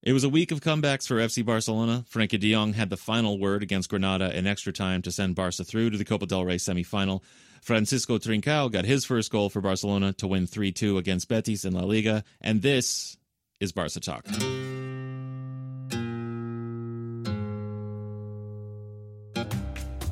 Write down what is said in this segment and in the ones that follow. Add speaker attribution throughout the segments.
Speaker 1: It was a week of comebacks for FC Barcelona. Frenkie de Jong had the final word against Granada in extra time to send Barca through to the Copa del Rey semifinal. Francisco Trincao got his first goal for Barcelona to win 3 2 against Betis in La Liga. And this is Barca Talk.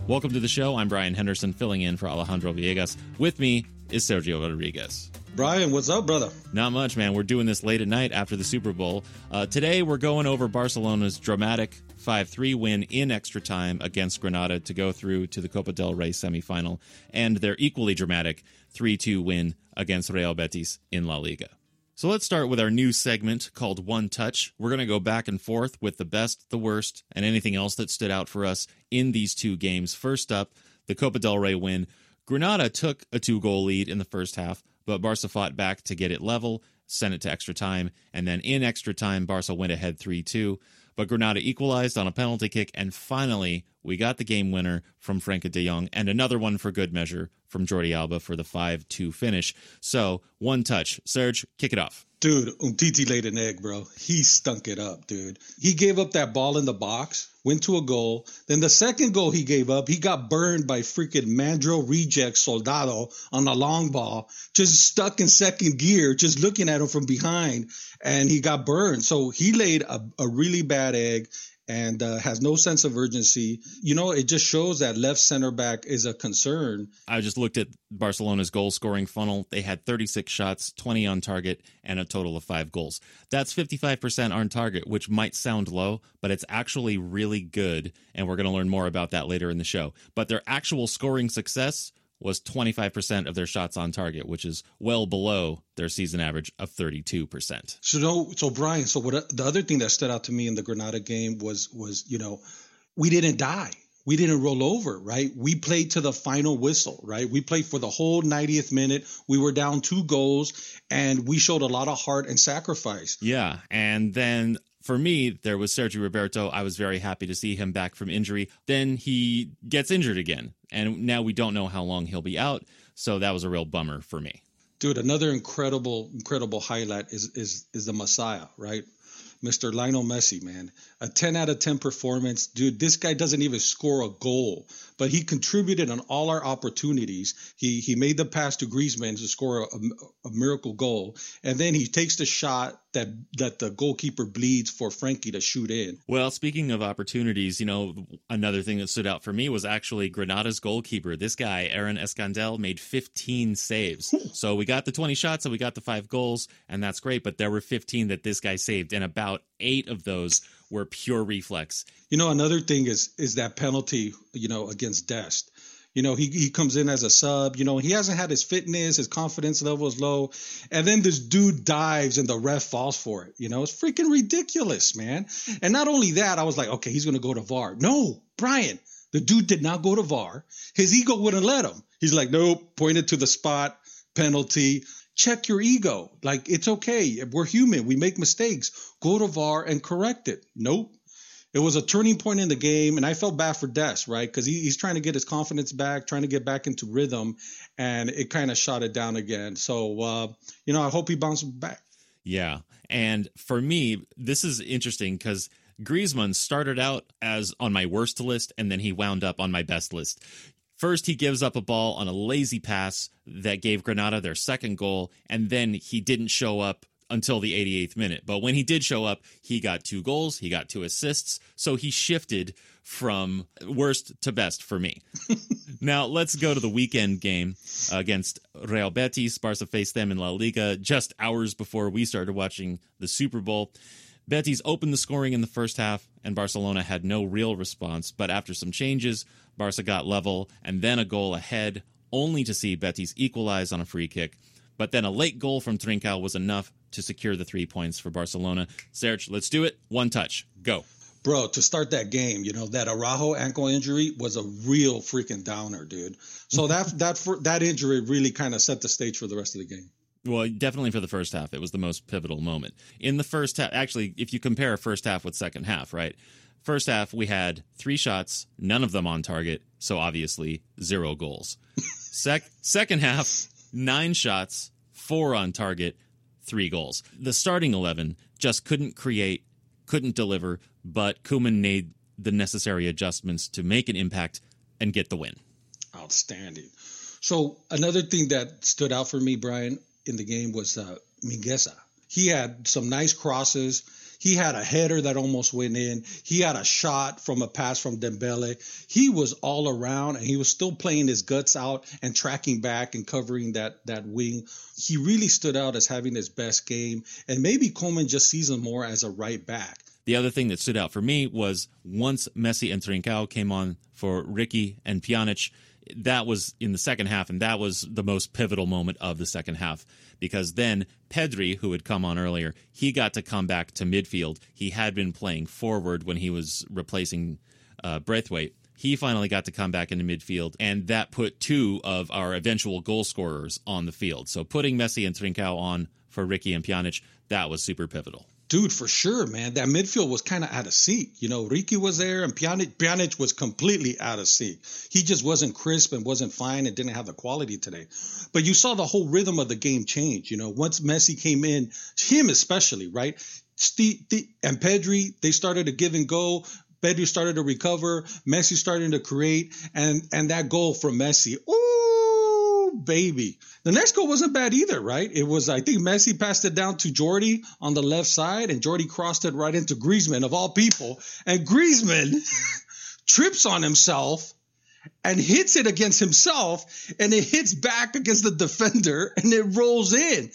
Speaker 1: Welcome to the show. I'm Brien Henderson, filling in for Alejandro Villegas. With me is Sergio Rodriguez.
Speaker 2: Brien, what's up, brother?
Speaker 1: Not much, man. We're doing this late at night after the Super Bowl. Uh, today, we're going over Barcelona's dramatic 5 3 win in extra time against Granada to go through to the Copa del Rey semifinal, and their equally dramatic 3 2 win against Real Betis in La Liga. So let's start with our new segment called One Touch. We're going to go back and forth with the best, the worst, and anything else that stood out for us in these two games. First up, the Copa del Rey win. Granada took a two goal lead in the first half, but Barca fought back to get it level, sent it to extra time, and then in extra time, Barca went ahead 3 2. But Granada equalized on a penalty kick, and finally, we got the game winner from Frenkie de Jong, and another one for good measure from Jordi Alba for the 5 2 finish. So, one touch. Serge, kick it off.
Speaker 2: Dude, Umtiti laid an egg, bro. He stunk it up, dude. He gave up that ball in the box, went to a goal. Then the second goal he gave up, he got burned by freaking Mandro reject Soldado on the long ball, just stuck in second gear, just looking at him from behind, and he got burned. So he laid a, a really bad egg and uh, has no sense of urgency. You know, it just shows that left center back is a concern.
Speaker 1: I just looked at Barcelona's goal scoring funnel. They had 36 shots, 20 on target, and a total of five goals. That's 55% on target, which might sound low, but it's actually really good. And we're going to learn more about that later in the show. But their actual scoring success was 25% of their shots on target, which is well below their season average of 32%.
Speaker 2: So no, so Brien, so what the other thing that stood out to me in the Granada game was was, you know, we didn't die. We didn't roll over, right? We played to the final whistle, right? We played for the whole 90th minute. We were down two goals and we showed a lot of heart and sacrifice.
Speaker 1: Yeah, and then for me, there was Sergio Roberto. I was very happy to see him back from injury. Then he gets injured again, and now we don't know how long he'll be out. So that was a real bummer for me.
Speaker 2: Dude, another incredible, incredible highlight is is is the Messiah, right? Mr. Lionel Messi, man. A 10 out of 10 performance. Dude, this guy doesn't even score a goal, but he contributed on all our opportunities. He he made the pass to Griezmann to score a, a miracle goal, and then he takes the shot that that the goalkeeper bleeds for Frankie to shoot in.
Speaker 1: Well, speaking of opportunities, you know, another thing that stood out for me was actually Granada's goalkeeper. This guy, Aaron Escandell, made 15 saves. so we got the 20 shots and we got the five goals, and that's great. But there were 15 that this guy saved, and about eight of those were pure reflex.
Speaker 2: You know, another thing is is that penalty, you know, against Dest. You know, he, he comes in as a sub. You know, he hasn't had his fitness, his confidence level is low. And then this dude dives and the ref falls for it. You know, it's freaking ridiculous, man. And not only that, I was like, okay, he's going to go to VAR. No, Brien, the dude did not go to VAR. His ego wouldn't let him. He's like, nope, pointed to the spot, penalty. Check your ego. Like, it's okay. We're human. We make mistakes. Go to VAR and correct it. Nope it was a turning point in the game, and I felt bad for Dest, right? Because he, he's trying to get his confidence back, trying to get back into rhythm, and it kind of shot it down again. So, uh, you know, I hope he bounces back.
Speaker 1: Yeah, and for me, this is interesting because Griezmann started out as on my worst list, and then he wound up on my best list. First, he gives up a ball on a lazy pass that gave Granada their second goal, and then he didn't show up until the 88th minute. But when he did show up, he got two goals, he got two assists, so he shifted from worst to best for me. now, let's go to the weekend game against Real Betis. Barca faced them in La Liga just hours before we started watching the Super Bowl. Betis opened the scoring in the first half, and Barcelona had no real response. But after some changes, Barca got level and then a goal ahead, only to see Betis equalize on a free kick. But then a late goal from Trincao was enough to secure the three points for Barcelona. Serge, let's do it. One touch. Go.
Speaker 2: Bro, to start that game, you know that Araujo ankle injury was a real freaking downer, dude. So that that that injury really kind of set the stage for the rest of the game.
Speaker 1: Well, definitely for the first half, it was the most pivotal moment. In the first half, actually, if you compare first half with second half, right? First half, we had three shots, none of them on target, so obviously zero goals. Sec- second half, nine shots, four on target, three goals. The starting 11 just couldn't create, couldn't deliver, but Koeman made the necessary adjustments to make an impact and get the win.
Speaker 2: Outstanding. So another thing that stood out for me, Brien, in the game was uh. He had some nice crosses. He had a header that almost went in. He had a shot from a pass from Dembele. He was all around, and he was still playing his guts out and tracking back and covering that that wing. He really stood out as having his best game, and maybe Koeman just sees him more as a right back.
Speaker 1: The other thing that stood out for me was once Messi and Trincao came on for Riqui and Pjanic, that was in the second half, and that was the most pivotal moment of the second half because then Pedri, who had come on earlier, he got to come back to midfield. He had been playing forward when he was replacing uh, Braithwaite. He finally got to come back into midfield, and that put two of our eventual goal scorers on the field. So putting Messi and Trincao on for Riqui and Pjanic, that was super pivotal.
Speaker 2: Dude, for sure, man. That midfield was kind of out of sync. You know, Riqui was there and Pjanic, Pjanic was completely out of sync. He just wasn't crisp and wasn't fine and didn't have the quality today. But you saw the whole rhythm of the game change. You know, once Messi came in, him especially, right? Steve, and Pedri, they started to give and go. Pedri started to recover. Messi started to create, and and that goal from Messi, ooh, baby. The next goal wasn't bad either, right? It was, I think Messi passed it down to Jordi on the left side, and Jordi crossed it right into Griezmann, of all people. And Griezmann trips on himself and hits it against himself, and it hits back against the defender, and it rolls in.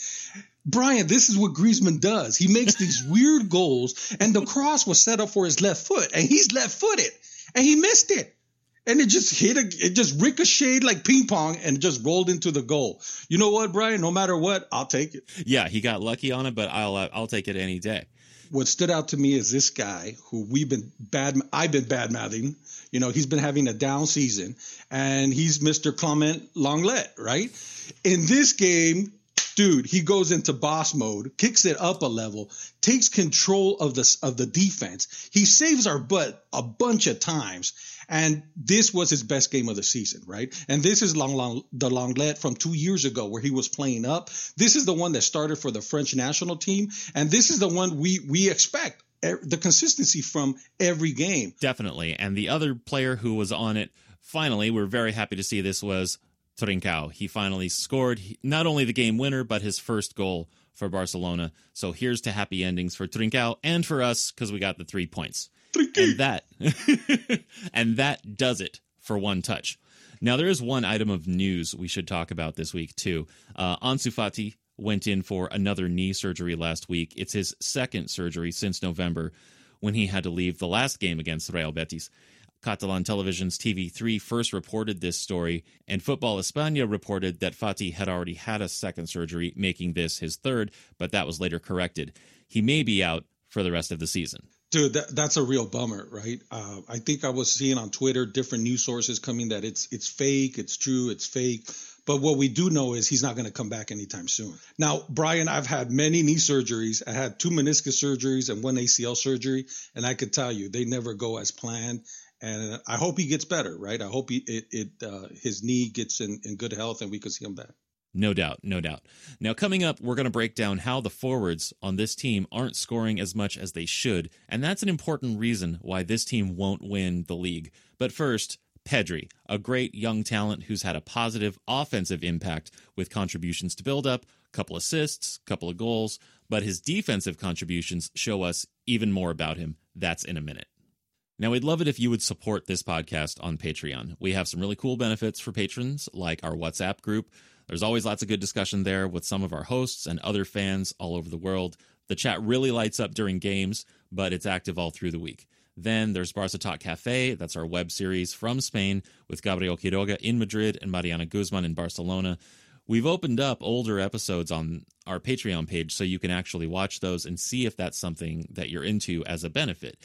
Speaker 2: Brien, this is what Griezmann does. He makes these weird goals, and the cross was set up for his left foot, and he's left footed, and he missed it and it just hit a, it just ricocheted like ping pong and just rolled into the goal. You know what, Brien? No matter what, I'll take it.
Speaker 1: Yeah, he got lucky on it, but I'll uh, I'll take it any day.
Speaker 2: What stood out to me is this guy who we've been bad. I've been bad mouthing. You know, he's been having a down season, and he's Mr. Clement Lenglet, right? In this game, dude, he goes into boss mode, kicks it up a level, takes control of the of the defense. He saves our butt a bunch of times and this was his best game of the season, right? And this is Long, Long, the Lenglet from two years ago where he was playing up. This is the one that started for the French national team. And this is the one we, we expect the consistency from every game.
Speaker 1: Definitely. And the other player who was on it, finally, we're very happy to see this was Trincao. He finally scored not only the game winner, but his first goal for Barcelona. So here's to happy endings for Trincao and for us because we got the three points. And that and that does it for one touch. Now there is one item of news we should talk about this week too. Uh, Ansu Fati went in for another knee surgery last week. It's his second surgery since November when he had to leave the last game against Real Betis. Catalan Television's TV3 first reported this story, and Football España reported that Fati had already had a second surgery, making this his third, but that was later corrected. He may be out for the rest of the season.
Speaker 2: Dude, that, that's a real bummer, right? Uh, I think I was seeing on Twitter different news sources coming that it's it's fake, it's true, it's fake. But what we do know is he's not going to come back anytime soon. Now, Brien, I've had many knee surgeries. I had two meniscus surgeries and one ACL surgery, and I could tell you they never go as planned. And I hope he gets better, right? I hope he, it, it uh, his knee gets in, in good health and we can see him back.
Speaker 1: No doubt, no doubt. Now, coming up, we're going to break down how the forwards on this team aren't scoring as much as they should, and that's an important reason why this team won't win the league. But first, Pedri, a great young talent who's had a positive offensive impact with contributions to build up, couple assists, couple of goals, but his defensive contributions show us even more about him. That's in a minute. Now, we'd love it if you would support this podcast on Patreon. We have some really cool benefits for patrons, like our WhatsApp group. There's always lots of good discussion there with some of our hosts and other fans all over the world. The chat really lights up during games, but it's active all through the week. Then there's Barca Talk Cafe. That's our web series from Spain with Gabriel Quiroga in Madrid and Mariana Guzman in Barcelona. We've opened up older episodes on our Patreon page so you can actually watch those and see if that's something that you're into as a benefit.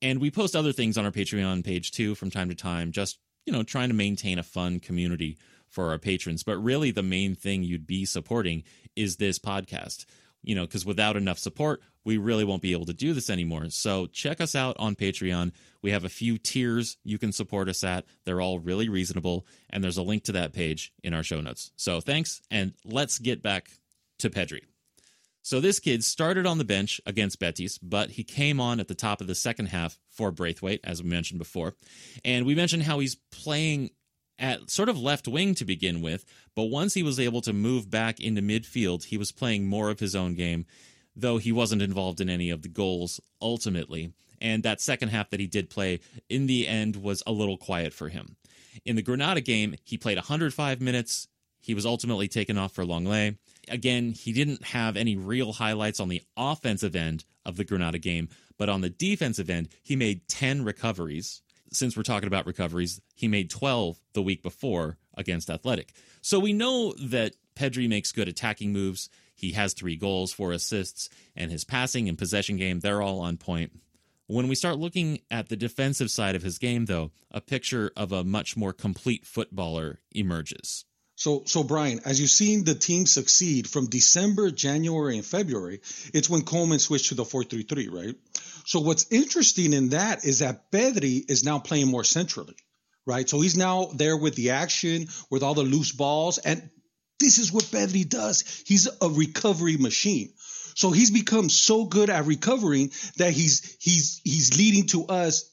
Speaker 1: And we post other things on our Patreon page too from time to time, just, you know, trying to maintain a fun community for our patrons. But really, the main thing you'd be supporting is this podcast, you know, because without enough support, we really won't be able to do this anymore. So check us out on Patreon. We have a few tiers you can support us at. They're all really reasonable. And there's a link to that page in our show notes. So thanks. And let's get back to Pedri. So this kid started on the bench against Betis, but he came on at the top of the second half for Braithwaite, as we mentioned before. And we mentioned how he's playing at sort of left wing to begin with, but once he was able to move back into midfield, he was playing more of his own game, though he wasn't involved in any of the goals ultimately. And that second half that he did play in the end was a little quiet for him. In the Granada game, he played 105 minutes. He was ultimately taken off for Lenglet. again, he didn't have any real highlights on the offensive end of the Granada game, but on the defensive end, he made 10 recoveries. Since we're talking about recoveries, he made 12 the week before against Athletic. So we know that Pedri makes good attacking moves. He has three goals, four assists, and his passing and possession game, they're all on point. When we start looking at the defensive side of his game, though, a picture of a much more complete footballer emerges.
Speaker 2: So, so Brien, as you've seen the team succeed from December, January, and February, it's when Koeman switched to the 4-3-3, right? So what's interesting in that is that Pedri is now playing more centrally, right? So he's now there with the action, with all the loose balls, and this is what Pedri does. He's a recovery machine. So he's become so good at recovering that he's he's he's leading to us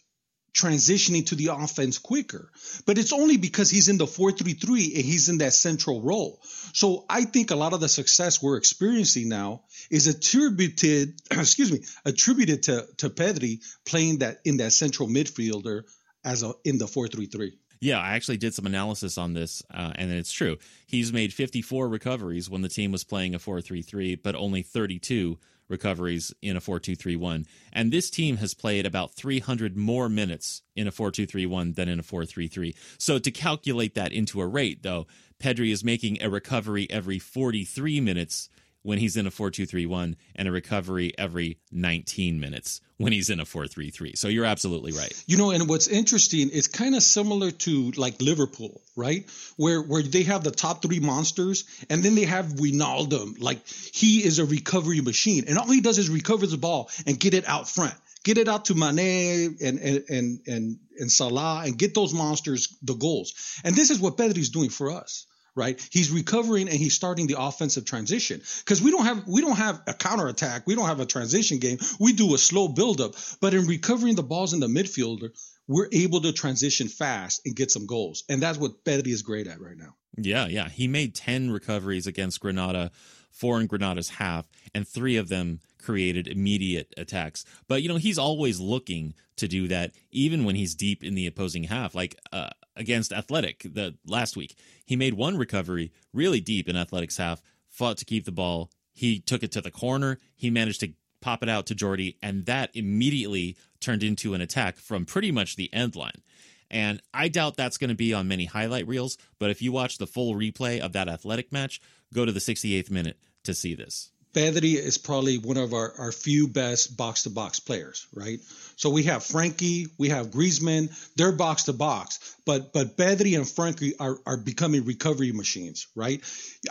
Speaker 2: transitioning to the offense quicker. But it's only because he's in the 4-3-3 and he's in that central role. So I think a lot of the success we're experiencing now is attributed, excuse me, attributed to to Pedri playing that in that central midfielder as a in the 4-3-3.
Speaker 1: Yeah, I actually did some analysis on this, uh, and it's true. He's made 54 recoveries when the team was playing a 4 3 3, but only 32 recoveries in a 4-2-3-1. And this team has played about 300 more minutes in a 4-2-3-1 than in a 4-3-3. So to calculate that into a rate though, Pedri is making a recovery every 43 minutes when he's in a 4-2-3-1 and a recovery every 19 minutes when he's in a 4-3-3. So you're absolutely right.
Speaker 2: You know, and what's interesting, it's kind of similar to like Liverpool, right? Where where they have the top 3 monsters and then they have Wijnaldum. Like he is a recovery machine and all he does is recover the ball and get it out front. Get it out to Mane and and and and, and Salah and get those monsters the goals. And this is what Pedri's doing for us right? He's recovering and he's starting the offensive transition because we don't have we don't have a counterattack, we don't have a transition game. We do a slow buildup, but in recovering the balls in the midfielder, we're able to transition fast and get some goals, and that's what Pedri is great at right now.
Speaker 1: Yeah, yeah, he made ten recoveries against Granada, four in Granada's half, and three of them created immediate attacks. But you know, he's always looking to do that, even when he's deep in the opposing half. Like uh, against Athletic the last week. He made one recovery really deep in Athletic's half, fought to keep the ball. He took it to the corner. He managed to pop it out to Jordi, and that immediately turned into an attack from pretty much the end line. And I doubt that's going to be on many highlight reels, but if you watch the full replay of that athletic match, go to the 68th minute to see this.
Speaker 2: Pedri is probably one of our, our few best box to box players, right? So we have Frankie, we have Griezmann, they're box to box, but but Pedri and Frankie are, are becoming recovery machines, right?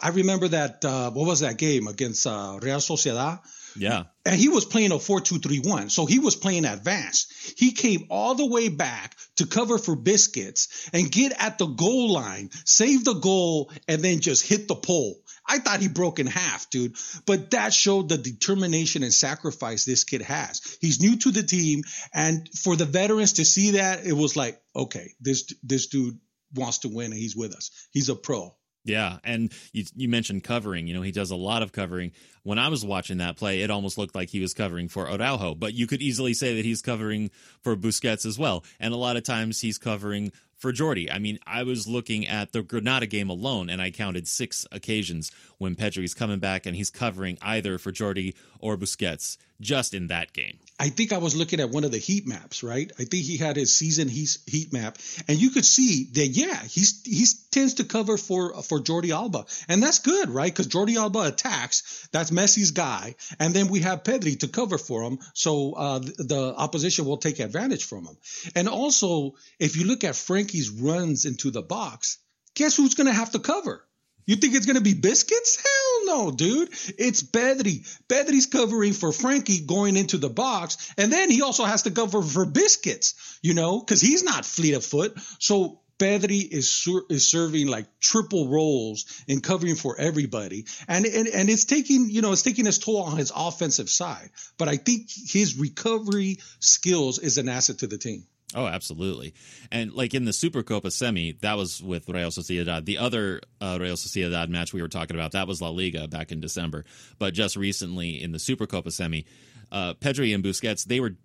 Speaker 2: I remember that uh, what was that game against uh, Real Sociedad?
Speaker 1: Yeah.
Speaker 2: And he was playing a 4-2-3-1. So he was playing advanced. He came all the way back to cover for Busquets and get at the goal line, save the goal, and then just hit the pole. I thought he broke in half, dude. But that showed the determination and sacrifice this kid has. He's new to the team, and for the veterans to see that, it was like, okay, this this dude wants to win, and he's with us. He's a pro.
Speaker 1: Yeah, and you you mentioned covering. You know, he does a lot of covering. When I was watching that play, it almost looked like he was covering for Araujo, but you could easily say that he's covering for Busquets as well. And a lot of times he's covering for Jordi. I mean, I was looking at the Granada game alone, and I counted six occasions when Pedri's coming back and he's covering either for Jordi or Busquets just in that game.
Speaker 2: I think I was looking at one of the heat maps, right? I think he had his season heat, heat map, and you could see that yeah, he's he tends to cover for for Jordi Alba, and that's good, right? Because Jordi Alba attacks, that's Messi's guy, and then we have Pedri to cover for him, so uh, the, the opposition will take advantage from him. And also, if you look at Frankie's runs into the box, guess who's going to have to cover? You think it's going to be Busquets? Hell no, dude. It's Pedri. Pedri's covering for Frankie going into the box. And then he also has to cover for Busquets, you know, because he's not fleet of foot. So Pedri is sur- is serving like triple roles and covering for everybody, and, and and it's taking you know it's taking its toll on his offensive side. But I think his recovery skills is an asset to the team.
Speaker 1: Oh, absolutely. And like in the Supercopa semi, that was with Real Sociedad. The other uh, Real Sociedad match we were talking about, that was La Liga back in December. But just recently in the Supercopa semi, uh, Pedri and Busquets, they were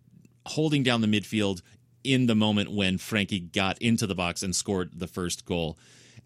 Speaker 1: holding down the midfield in the moment when Frankie got into the box and scored the first goal.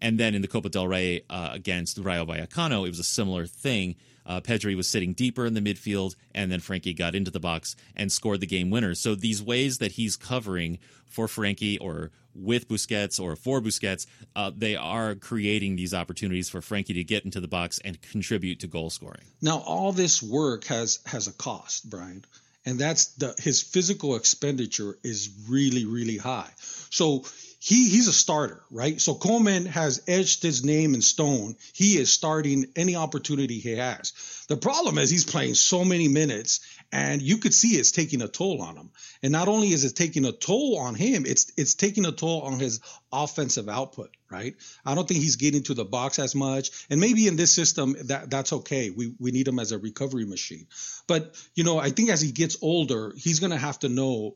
Speaker 1: And then in the Copa del Rey uh, against Rayo Vallecano, it was a similar thing. Uh, Pedri was sitting deeper in the midfield, and then Frankie got into the box and scored the game winner. So these ways that he's covering for Frankie or with Busquets or for Busquets, uh, they are creating these opportunities for Frankie to get into the box and contribute to goal scoring.
Speaker 2: Now, all this work has has a cost, Brien, and that's the his physical expenditure is really really high. So he he's a starter, right? So Koeman has etched his name in stone. He is starting any opportunity he has. The problem is he's playing so many minutes, and you could see it's taking a toll on him. And not only is it taking a toll on him, it's it's taking a toll on his offensive output, right? I don't think he's getting to the box as much. And maybe in this system that that's okay. We we need him as a recovery machine. But you know, I think as he gets older, he's gonna have to know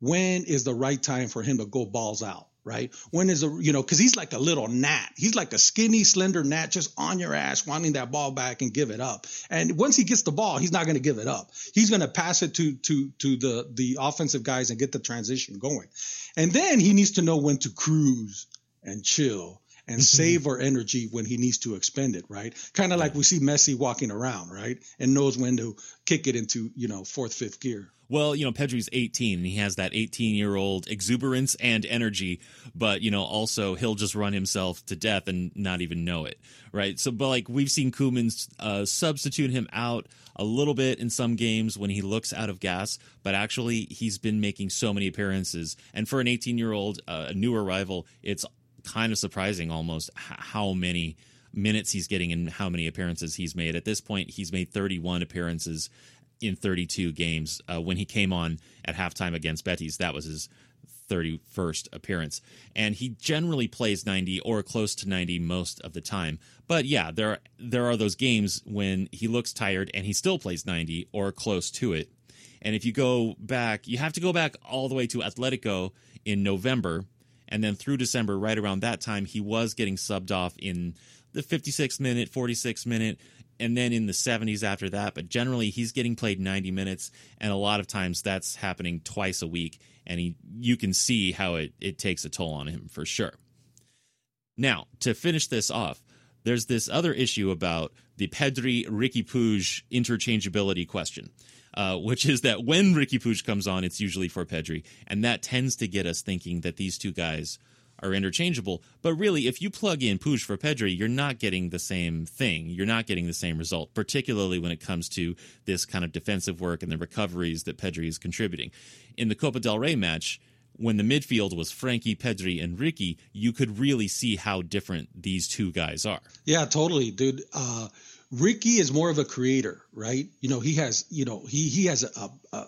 Speaker 2: when is the right time for him to go balls out right? When is a you know because he's like a little gnat. He's like a skinny, slender gnat just on your ass, wanting that ball back and give it up. And once he gets the ball, he's not going to give it up. He's going to pass it to to to the the offensive guys and get the transition going. And then he needs to know when to cruise and chill and mm-hmm. save our energy when he needs to expend it, right? Kind of like we see Messi walking around, right? And knows when to kick it into, you know, fourth, fifth gear.
Speaker 1: Well, you know, Pedri's 18 and he has that 18 year old exuberance and energy, but, you know, also he'll just run himself to death and not even know it, right? So, but like we've seen Koeman uh, substitute him out a little bit in some games when he looks out of gas, but actually he's been making so many appearances. And for an 18 year old, uh, a new arrival, it's kind of surprising almost how many minutes he's getting and how many appearances he's made. At this point, he's made 31 appearances in 32 games. Uh, when he came on at halftime against Betis, that was his 31st appearance. And he generally plays 90 or close to 90 most of the time. But yeah, there are, there are those games when he looks tired and he still plays 90 or close to it. And if you go back, you have to go back all the way to Atletico in November. And then through December, right around that time, he was getting subbed off in the 56 minute, 46 minute, and then in the 70s after that. But generally, he's getting played 90 minutes, and a lot of times that's happening twice a week. And he, you can see how it, it takes a toll on him for sure. Now, to finish this off, there's this other issue about the Pedri Riqui Puig interchangeability question, uh, which is that when Riqui Puig comes on, it's usually for Pedri. And that tends to get us thinking that these two guys are interchangeable. But really, if you plug in Puig for Pedri, you're not getting the same thing. You're not getting the same result, particularly when it comes to this kind of defensive work and the recoveries that Pedri is contributing. In the Copa del Rey match, when the midfield was Frankie, Pedri, and Riqui, you could really see how different these two guys are.
Speaker 2: Yeah, totally, dude. Uh, Riqui is more of a creator, right? You know, he has, you know, he he has a, a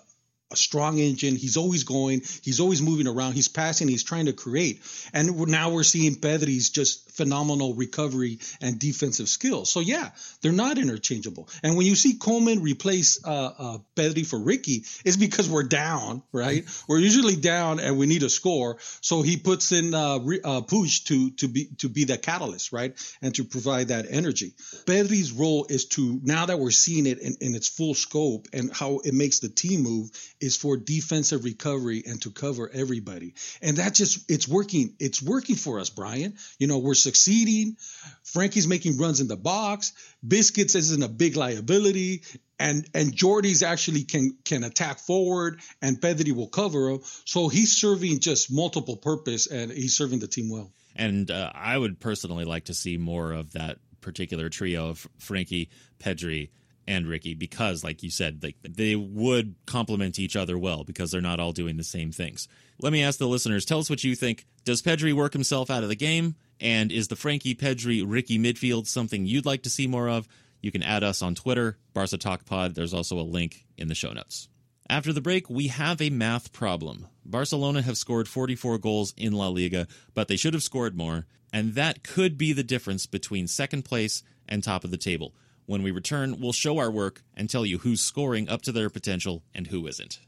Speaker 2: a strong engine. He's always going. He's always moving around. He's passing. He's trying to create. And now we're seeing Pedri's just phenomenal recovery and defensive skills. So yeah, they're not interchangeable. And when you see Koeman replace uh, uh, Pedri for Riqui, it's because we're down, right? We're usually down and we need a score. So he puts in uh, uh, Puig to to be to be the catalyst, right, and to provide that energy. Pedri's role is to now that we're seeing it in, in its full scope and how it makes the team move is for defensive recovery and to cover everybody. And that just it's working. It's working for us, Brien. You know, we're succeeding. Frankie's making runs in the box. Busquets isn't a big liability. And and Jordi's actually can can attack forward and Pedri will cover him. So he's serving just multiple purpose and he's serving the team well.
Speaker 1: And uh, I would personally like to see more of that particular trio of Frankie, Pedri, and Riqui because, like you said, like they would complement each other well because they're not all doing the same things. Let me ask the listeners: Tell us what you think. Does Pedri work himself out of the game? And is the Frankie Pedri Riqui midfield something you'd like to see more of? You can add us on Twitter, Barca Talk Pod. There's also a link in the show notes. After the break, we have a math problem. Barcelona have scored 44 goals in La Liga, but they should have scored more, and that could be the difference between second place and top of the table. When we return, we'll show our work and tell you who's scoring up to their potential and who isn't.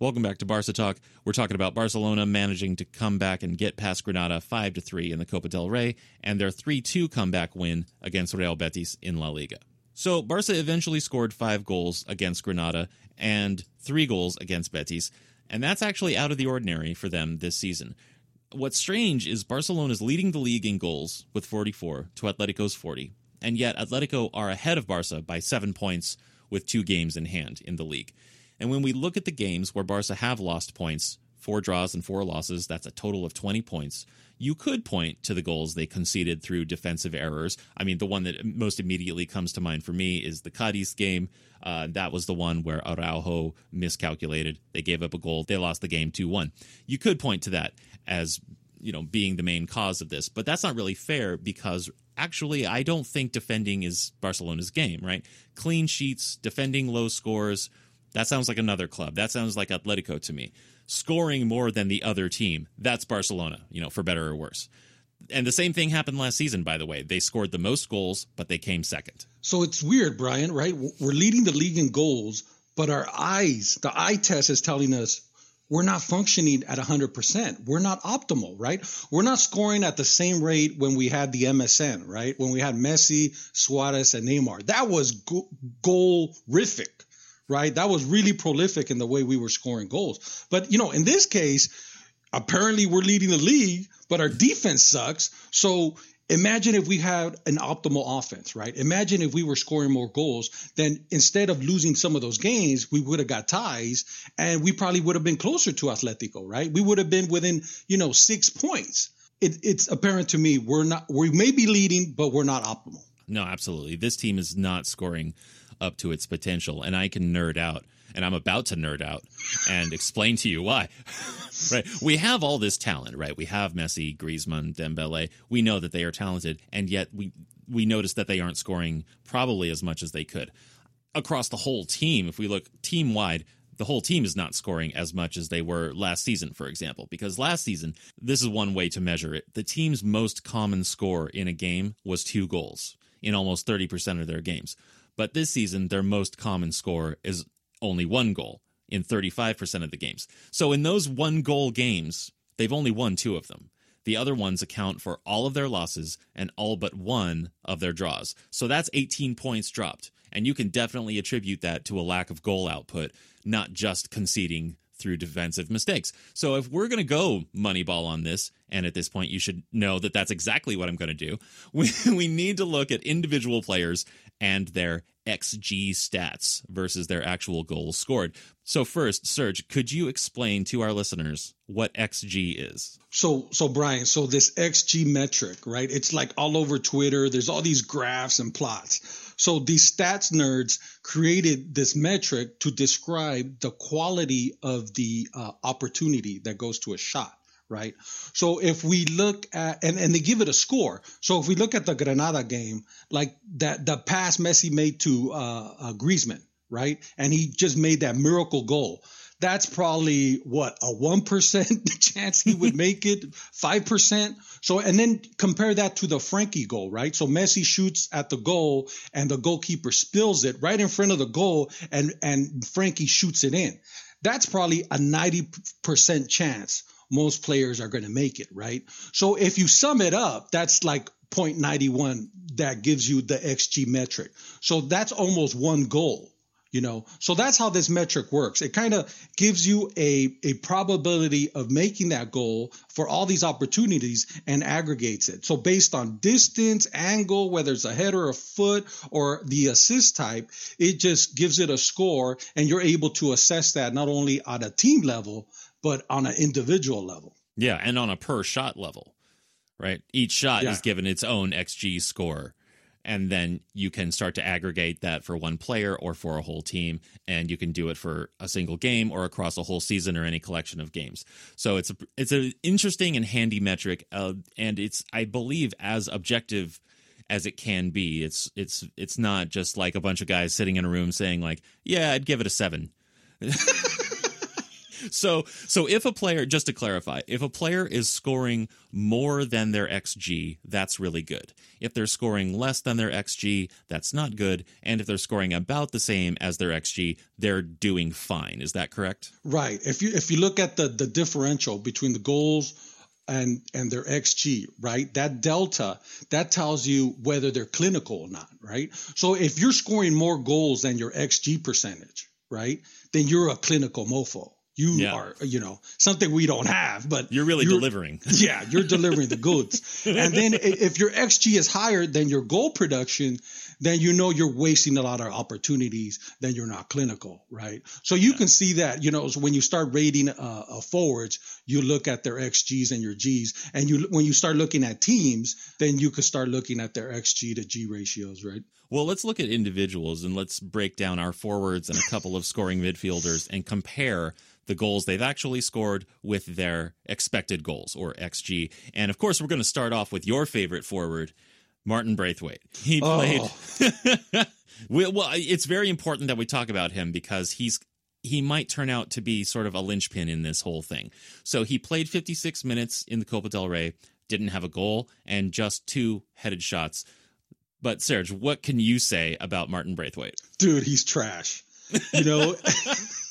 Speaker 1: Welcome back to Barca Talk. We're talking about Barcelona managing to come back and get past Granada 5 to 3 in the Copa del Rey and their 3-2 comeback win against Real Betis in La Liga. So Barca eventually scored 5 goals against Granada and 3 goals against Betis, and that's actually out of the ordinary for them this season. What's strange is Barcelona's leading the league in goals with 44 to Atletico's 40, and yet Atletico are ahead of Barca by 7 points with 2 games in hand in the league. And when we look at the games where Barca have lost points, four draws and four losses, that's a total of 20 points. You could point to the goals they conceded through defensive errors. I mean, the one that most immediately comes to mind for me is the Cadiz game. Uh, that was the one where Araujo miscalculated. They gave up a goal. They lost the game 2 1. You could point to that as you know being the main cause of this but that's not really fair because actually i don't think defending is barcelona's game right clean sheets defending low scores that sounds like another club. That sounds like Atletico to me. Scoring more than the other team, that's Barcelona, you know, for better or worse. And the same thing happened last season, by the way. They scored the most goals, but they came second.
Speaker 2: So it's weird, Brien, right? We're leading the league in goals, but our eyes, the eye test is telling us we're not functioning at 100%. We're not optimal, right? We're not scoring at the same rate when we had the MSN, right? When we had Messi, Suarez, and Neymar. That was go- goal-rific right? That was really prolific in the way we were scoring goals. But, you know, in this case, apparently we're leading the league, but our defense sucks. So imagine if we had an optimal offense, right? Imagine if we were scoring more goals, then instead of losing some of those games, we would have got ties and we probably would have been closer to Atletico, right? We would have been within, you know, six points. It, it's apparent to me we're not, we may be leading, but we're not optimal.
Speaker 1: No, absolutely. This team is not scoring up to its potential. And I can nerd out, and I'm about to nerd out and explain to you why. right? We have all this talent, right? We have Messi, Griezmann, Dembele. We know that they are talented, and yet we we notice that they aren't scoring probably as much as they could. Across the whole team, if we look team wide, the whole team is not scoring as much as they were last season, for example, because last season, this is one way to measure it. The team's most common score in a game was two goals in almost 30% of their games. But this season, their most common score is only one goal in 35% of the games. So in those one goal games, they've only won two of them. The other ones account for all of their losses and all but one of their draws. So that's 18 points dropped. And you can definitely attribute that to a lack of goal output, not just conceding through defensive mistakes. So if we're going to go Moneyball on this, and at this point you should know that that's exactly what I'm going to do, we, we need to look at individual players and their XG stats versus their actual goals scored. So first, Serge, could you explain to our listeners what XG is?
Speaker 2: So so Brien, so this XG metric, right? It's like all over Twitter. There's all these graphs and plots. So these stats nerds created this metric to describe the quality of the uh, opportunity that goes to a shot right? So if we look at and, and they give it a score. So if we look at the Granada game, like that the pass Messi made to uh, uh Griezmann, right? And he just made that miracle goal. That's probably what a 1% chance he would make it, 5%. So, and then compare that to the Frankie goal, right? So Messi shoots at the goal and the goalkeeper spills it right in front of the goal and, and Frankie shoots it in. That's probably a 90% chance most players are going to make it, right? So if you sum it up, that's like 0.91 that gives you the XG metric. So that's almost one goal, you know. So that's how this metric works. It kind of gives you a, a probability of making that goal for all these opportunities and aggregates it. So based on distance, angle, whether it's a header, a foot or the assist type, it just gives it a score and you're able to assess that not only at a team level, but on an individual level.
Speaker 1: Yeah, and on a per shot level, right? Each shot yeah. is given its own XG score. And then you can start to aggregate that for one player or for a whole team. And you can do it for a single game or across a whole season or any collection of games. So it's a, it's an interesting and handy metric. Uh, and it's, I believe, as objective as it can be. It's, it's, it's not just like a bunch of guys sitting in a room saying, like, yeah, I'd give it a seven. so so if a player just to clarify if a player is scoring more than their xg that's really good. If they're scoring less than their xg that's not good. And if they're scoring about the same as their xg they're doing fine. Is that correct?
Speaker 2: Right. If you if you look at the the differential between the goals and and their xg right that delta that tells you whether they're clinical or not right? So if you're scoring more goals than your xg percentage right then you're a clinical mofo you yeah. are, you know, something we don't have, but
Speaker 1: you're really you're, delivering.
Speaker 2: yeah, you're delivering the goods. and then if your XG is higher than your goal production, then you know you're wasting a lot of opportunities. Then you're not clinical, right? So you yeah. can see that, you know, so when you start rating uh, uh, forwards, you look at their XGs and your Gs, and you when you start looking at teams, then you could start looking at their XG to G ratios, right?
Speaker 1: Well, let's look at individuals and let's break down our forwards and a couple of scoring midfielders and compare the goals they've actually scored with their expected goals or XG. And of course, we're going to start off with your favorite forward, Martin Braithwaite. He oh. played. Oh. well, it's very important that we talk about him because he's he might turn out to be sort of a linchpin in this whole thing. So he played 56 minutes in the Copa del Rey, didn't have a goal, and just two headed shots. But Serge, what can you say about Martin Braithwaite?
Speaker 2: Dude, he's trash. You know,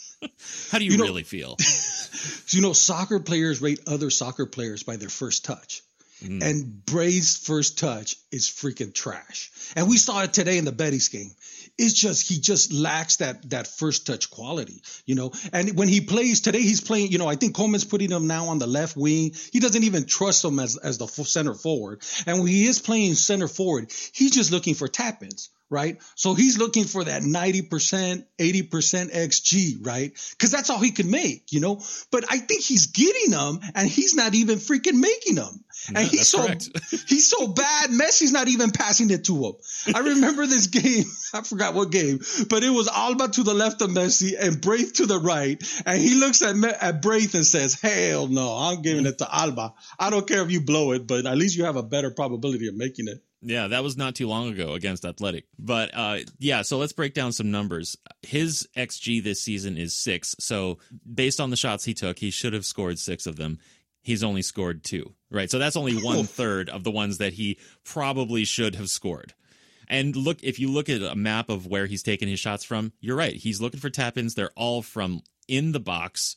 Speaker 1: How do you, you know, really feel?
Speaker 2: you know, soccer players rate other soccer players by their first touch. Mm. And Bray's first touch is freaking trash. And we saw it today in the Betis game. It's just he just lacks that that first touch quality, you know. And when he plays today, he's playing. You know, I think Koeman's putting him now on the left wing. He doesn't even trust him as as the center forward. And when he is playing center forward, he's just looking for tap ins right? So he's looking for that 90%, 80% XG, right? Because that's all he can make, you know? But I think he's getting them and he's not even freaking making them. No, and he's so he's so bad. Messi's not even passing it to him. I remember this game. I forgot what game, but it was Alba to the left of Messi and Braith to the right. And he looks at at Braith and says, "Hell no, I'm giving it to Alba. I don't care if you blow it, but at least you have a better probability of making it."
Speaker 1: Yeah, that was not too long ago against Athletic. But uh, yeah, so let's break down some numbers. His XG this season is six. So based on the shots he took, he should have scored six of them. He's only scored two, right? So that's only one third of the ones that he probably should have scored. And look, if you look at a map of where he's taken his shots from, you're right. He's looking for tap ins. They're all from in the box.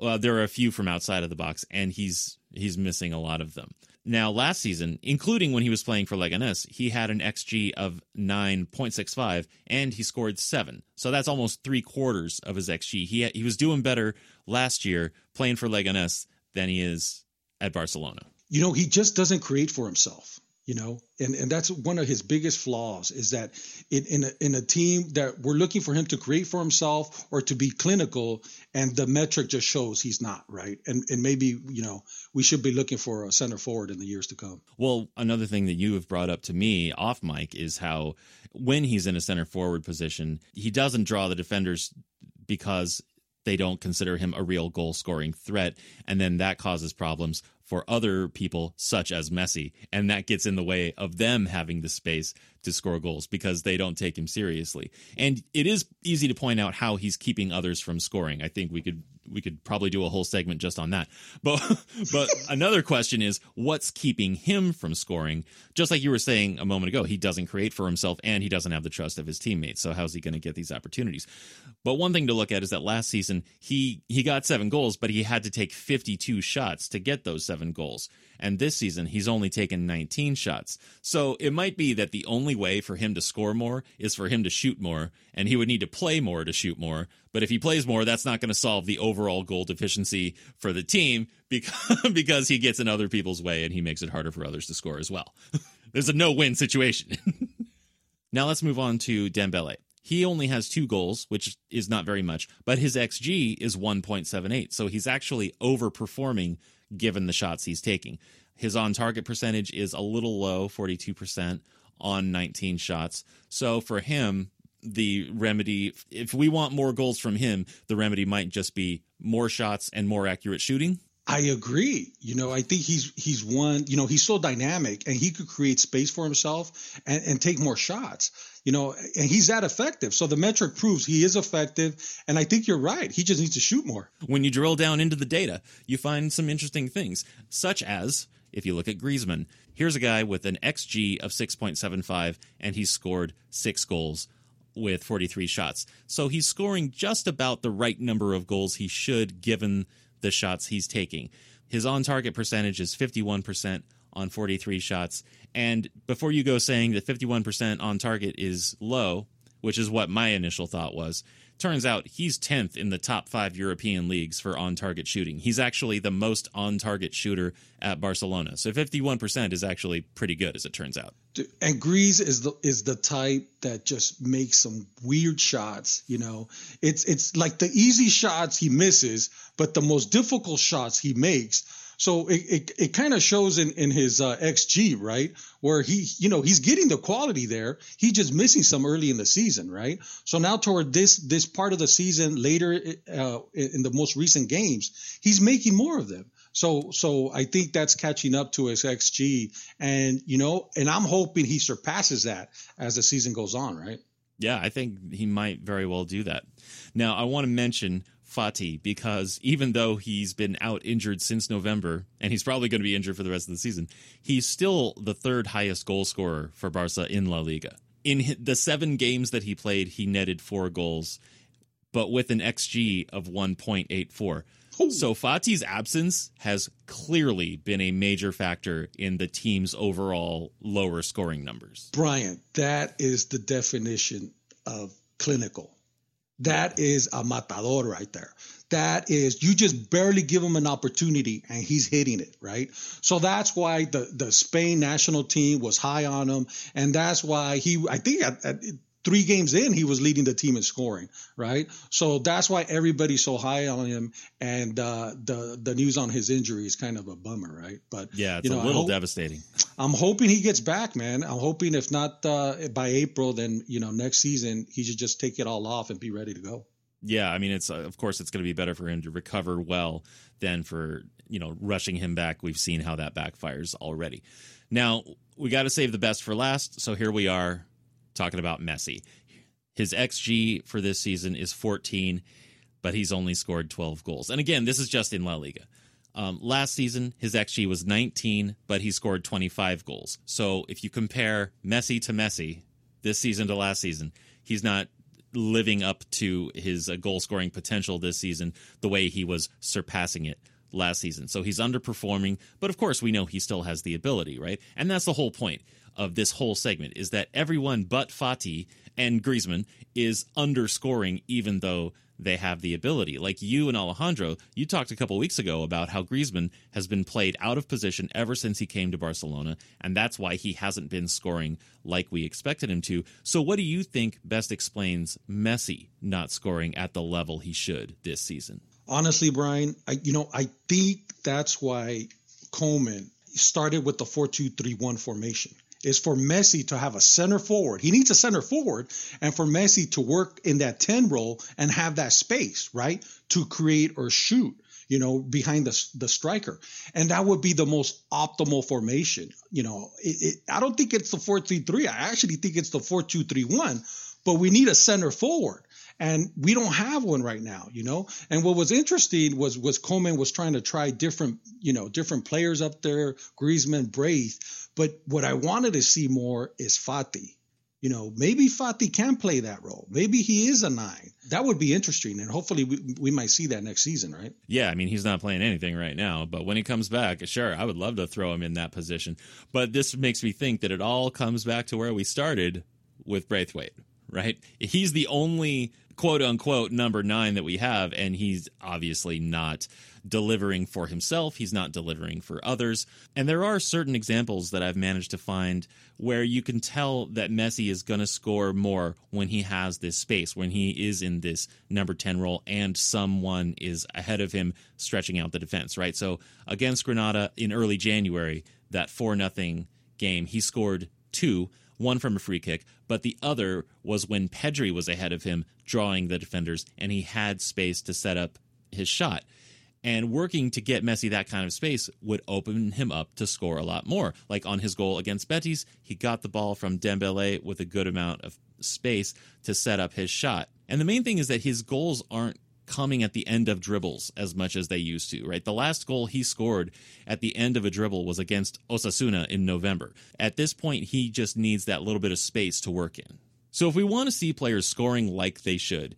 Speaker 1: Uh, there are a few from outside of the box, and he's he's missing a lot of them. Now, last season, including when he was playing for Leganes, he had an XG of 9.65 and he scored seven. So that's almost three quarters of his XG. He, he was doing better last year playing for Leganes than he is at Barcelona.
Speaker 2: You know, he just doesn't create for himself you know? And and that's one of his biggest flaws is that in in a, in a team that we're looking for him to create for himself or to be clinical and the metric just shows he's not right? And and maybe you know we should be looking for a center forward in the years to come.
Speaker 1: Well another thing that you have brought up to me off mic is how when he's in a center forward position he doesn't draw the defenders because they don't consider him a real goal scoring threat and then that causes problems for other people, such as Messi. And that gets in the way of them having the space to score goals because they don't take him seriously. And it is easy to point out how he's keeping others from scoring. I think we could we could probably do a whole segment just on that. But but another question is what's keeping him from scoring? Just like you were saying a moment ago, he doesn't create for himself and he doesn't have the trust of his teammates. So how's he going to get these opportunities? But one thing to look at is that last season he he got 7 goals, but he had to take 52 shots to get those 7 goals. And this season, he's only taken 19 shots. So it might be that the only way for him to score more is for him to shoot more, and he would need to play more to shoot more. But if he plays more, that's not going to solve the overall goal deficiency for the team because, because he gets in other people's way and he makes it harder for others to score as well. There's a no win situation. now let's move on to Dembele. He only has two goals, which is not very much, but his XG is 1.78. So he's actually overperforming given the shots he's taking. His on target percentage is a little low, 42% on 19 shots. So for him, the remedy, if we want more goals from him, the remedy might just be more shots and more accurate shooting.
Speaker 2: I agree. You know, I think he's he's one. You know, he's so dynamic, and he could create space for himself and, and take more shots. You know, and he's that effective. So the metric proves he is effective, and I think you're right. He just needs to shoot more.
Speaker 1: When you drill down into the data, you find some interesting things, such as if you look at Griezmann. Here's a guy with an xG of 6.75, and he's scored six goals with 43 shots. So he's scoring just about the right number of goals he should, given the shots he's taking. His on target percentage is 51% on 43 shots. And before you go saying that 51% on target is low, which is what my initial thought was, turns out he's 10th in the top five European leagues for on target shooting. He's actually the most on target shooter at Barcelona. So 51% is actually pretty good, as it turns out.
Speaker 2: And Grease is the is the type that just makes some weird shots. You know, it's it's like the easy shots he misses, but the most difficult shots he makes so it, it, it kind of shows in, in his uh, XG, right? Where he, you know, he's getting the quality there. He's just missing some early in the season, right? So now toward this this part of the season, later uh, in the most recent games, he's making more of them. So so I think that's catching up to his XG, and you know, and I'm hoping he surpasses that as the season goes on, right?
Speaker 1: Yeah, I think he might very well do that. Now, I want to mention Fati because even though he's been out injured since November and he's probably going to be injured for the rest of the season, he's still the third highest goal scorer for Barca in La Liga. In the seven games that he played, he netted four goals, but with an XG of 1.84. So Fati's absence has clearly been a major factor in the team's overall lower scoring numbers.
Speaker 2: Brien, that is the definition of clinical that is a matador right there. That is, you just barely give him an opportunity and he's hitting it, right? So that's why the, the Spain national team was high on him. And that's why he, I think three games in, he was leading the team in scoring, right? So that's why everybody's so high on him. And uh, the the news on his injury is kind of a bummer, right?
Speaker 1: But yeah, it's you know, a little hope, devastating.
Speaker 2: I'm hoping he gets back, man. I'm hoping if not uh, by April, then you know next season he should just take it all off and be ready to go.
Speaker 1: Yeah, I mean, it's uh, of course it's going to be better for him to recover well than for you know rushing him back. We've seen how that backfires already. Now we got to save the best for last, so here we are talking about Messi. His XG for this season is 14, but he's only scored 12 goals. And again, this is just in La Liga. Um, last season, his XG was 19, but he scored 25 goals. So if you compare Messi to Messi this season to last season, he's not living up to his uh, goal scoring potential this season the way he was surpassing it last season. So he's underperforming, but of course we know he still has the ability, right? And that's the whole point of this whole segment is that everyone but Fati and Griezmann is underscoring even though they have the ability. Like you and Alejandro, you talked a couple weeks ago about how Griezmann has been played out of position ever since he came to Barcelona, and that's why he hasn't been scoring like we expected him to. So, what do you think best explains Messi not scoring at the level he should this season?
Speaker 2: Honestly, Brien, I, you know, I think that's why Koeman started with the 4 2 3 1 formation is for Messi to have a center forward. He needs a center forward and for Messi to work in that 10 role and have that space, right? To create or shoot. you know, behind the the striker, and that would be the most optimal formation. You know, it, it, I don't think it's the four three three. I actually think it's the four two three one. But we need a center forward and we don't have one right now you know and what was interesting was was Koeman was trying to try different you know different players up there Griezmann Braith but what I wanted to see more is Fati. You know maybe Fati can play that role. Maybe he is a nine. That would be interesting and hopefully we, we might see that next season right?
Speaker 1: Yeah I mean he's not playing anything right now but when he comes back sure I would love to throw him in that position. But this makes me think that it all comes back to where we started with Braithwaite right? He's the only quote unquote number nine that we have, and he's obviously not delivering for himself. He's not delivering for others. And there are certain examples that I've managed to find where you can tell that Messi is going to score more when he has this space, when he is in this number 10 role and someone is ahead of him stretching out the defense, right? So against Granada in early January, that 4 nothing game, he scored two one from a free kick, but the other was when Pedri was ahead of him, drawing the defenders, and he had space to set up his shot. And working to get Messi that kind of space would open him up to score a lot more. Like on his goal against Betis, he got the ball from Dembele with a good amount of space to set up his shot. And the main thing is that his goals aren't coming at the end of dribbles as much as they used to, right? The last goal he scored at the end of a dribble was against Osasuna in November. At this point, he just needs that little bit of space to work in. So if we want to see players scoring like they should,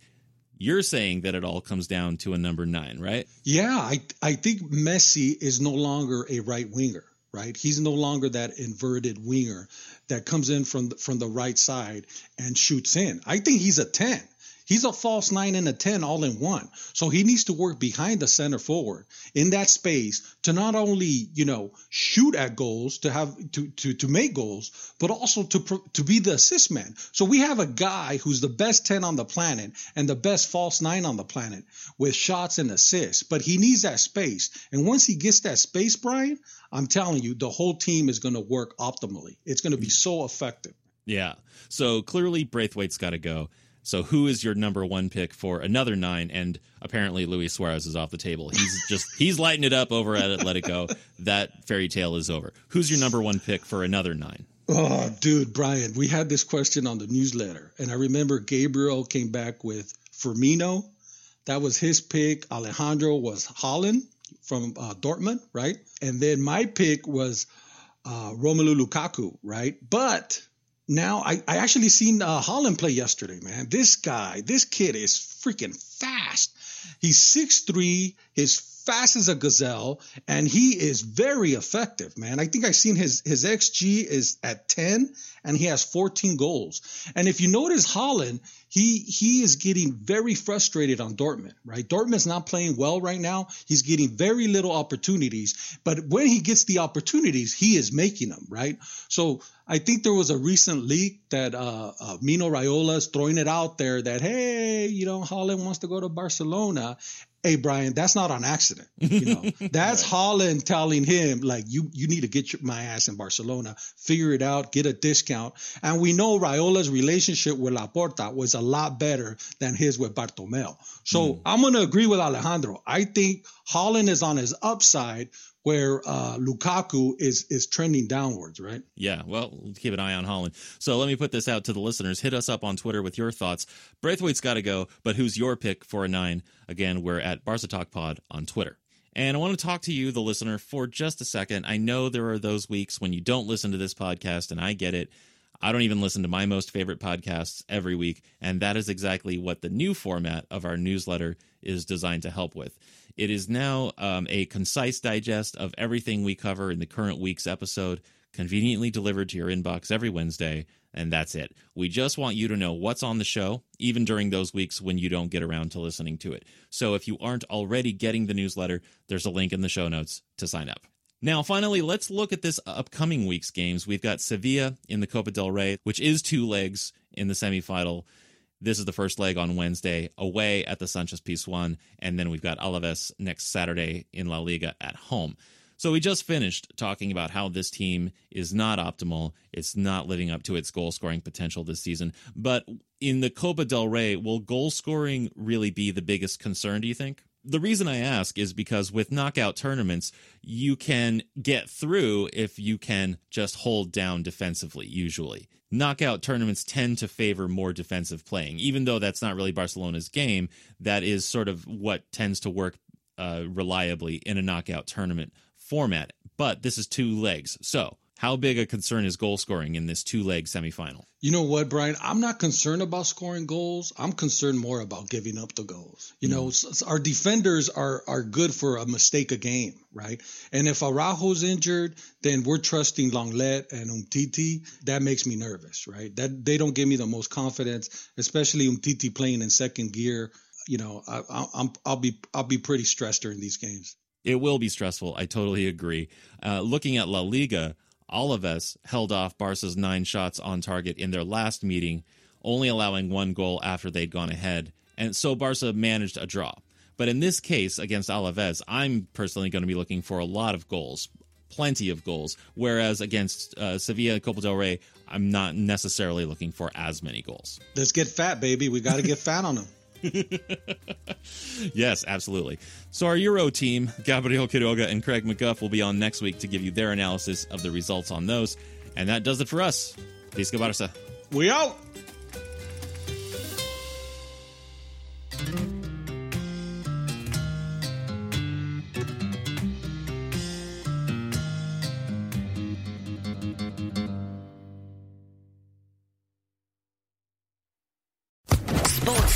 Speaker 1: you're saying that it all comes down to a number nine, right?
Speaker 2: Yeah, I, I think Messi is no longer a right winger, right? He's no longer that inverted winger that comes in from the, from the right side and shoots in. I think he's a 10. He's a false nine and a 10 all in one. So he needs to work behind the center forward in that space to not only, you know, shoot at goals, to have, to, to, to make goals, but also to, to be the assist man. So we have a guy who's the best 10 on the planet and the best false nine on the planet with shots and assists, but he needs that space. And once he gets that space, Brien, I'm telling you, the whole team is going to work optimally. It's going to be so effective.
Speaker 1: Yeah. So clearly Braithwaite's got to go. So who is your number one pick for another nine? And apparently Luis Suarez is off the table. He's just he's lighting it up over at Atletico. That fairy tale is over. Who's your number one pick for another nine?
Speaker 2: Oh, dude, Brien, we had this question on the newsletter, and I remember Gabriel came back with Firmino. That was his pick. Alejandro was Haaland from uh, Dortmund, right? And then my pick was uh, Romelu Lukaku, right? But now I, I actually seen uh, Haaland play yesterday, man. This guy, this kid is freaking fast. He's six three. His fast as a gazelle, and he is very effective, man. I think I've seen his his xG is at 10, and he has 14 goals. And if you notice Haaland, he he is getting very frustrated on Dortmund, right? Dortmund's not playing well right now. He's getting very little opportunities, but when he gets the opportunities, he is making them, right? So I think there was a recent leak that uh, uh, Mino Raiola is throwing it out there that hey, you know, Haaland wants to go to Barcelona, hey Brien, that's not on accident. You know, that's right. Haaland telling him like you you need to get your, my ass in Barcelona, figure it out, get a discount. And we know Raiola's relationship with Laporta was a lot better than his with Bartomeu. So mm. I'm gonna agree with Alejandro. I think Haaland is on his upside where uh, Lukaku is is trending downwards, right?
Speaker 1: Yeah, well, keep an eye on Haaland. So let me put this out to the listeners. Hit us up on Twitter with your thoughts. Braithwaite's got to go, but who's your pick for a nine? Again, we're at Barca Talk Pod on Twitter. And I want to talk to you, the listener, for just a second. I know there are those weeks when you don't listen to this podcast, and I get it. I don't even listen to my most favorite podcasts every week, and that is exactly what the new format of our newsletter is designed to help with. It is now um, a concise digest of everything we cover in the current week's episode, conveniently delivered to your inbox every Wednesday, and that's it. We just want you to know what's on the show, even during those weeks when you don't get around to listening to it. So if you aren't already getting the newsletter, there's a link in the show notes to sign up. Now, finally, let's look at this upcoming week's games. We've got Sevilla in the Copa del Rey, which is two legs in the semifinal. This is the first leg on Wednesday away at the Sanchez Pizjuan, and then we've got Alaves next Saturday in La Liga at home. So we just finished talking about how this team is not optimal. It's not living up to its goal scoring potential this season. But in the Copa del Rey, will goal scoring really be the biggest concern, do you think? the reason I ask is because with knockout tournaments, you can get through if you can just hold down defensively, usually. Knockout tournaments tend to favor more defensive playing, even though that's not really Barcelona's game. That is sort of what tends to work uh, reliably in a knockout tournament format. But this is two legs. So, how big a concern is goal scoring in this two leg semifinal?
Speaker 2: You know what, Brien? I'm not concerned about scoring goals. I'm concerned more about giving up the goals. You know, mm. our defenders are are good for a mistake a game, right? And if Araujo's injured, then we're trusting Lenglet and Umtiti. That makes me nervous, right? That they don't give me the most confidence, especially Umtiti playing in second gear. You know, I, I, I'm I'll be I'll be pretty stressed during these games.
Speaker 1: It will be stressful. I totally agree. Uh, looking at La Liga, Alaves held off Barca's nine shots on target in their last meeting, only allowing one goal after they'd gone ahead, and so Barca managed a draw. But in this case against Alaves, I'm personally going to be looking for a lot of goals, plenty of goals. Whereas against uh, Sevilla Copa del Rey, I'm not necessarily looking for as many goals.
Speaker 2: Let's get fat, baby. We got to get fat on them.
Speaker 1: yes, absolutely. So, our Euro team, Gabriel Quiroga and Craig McGuff, will be on next week to give you their analysis of the results on those. And that does it for us. Visca Barça.
Speaker 2: We out.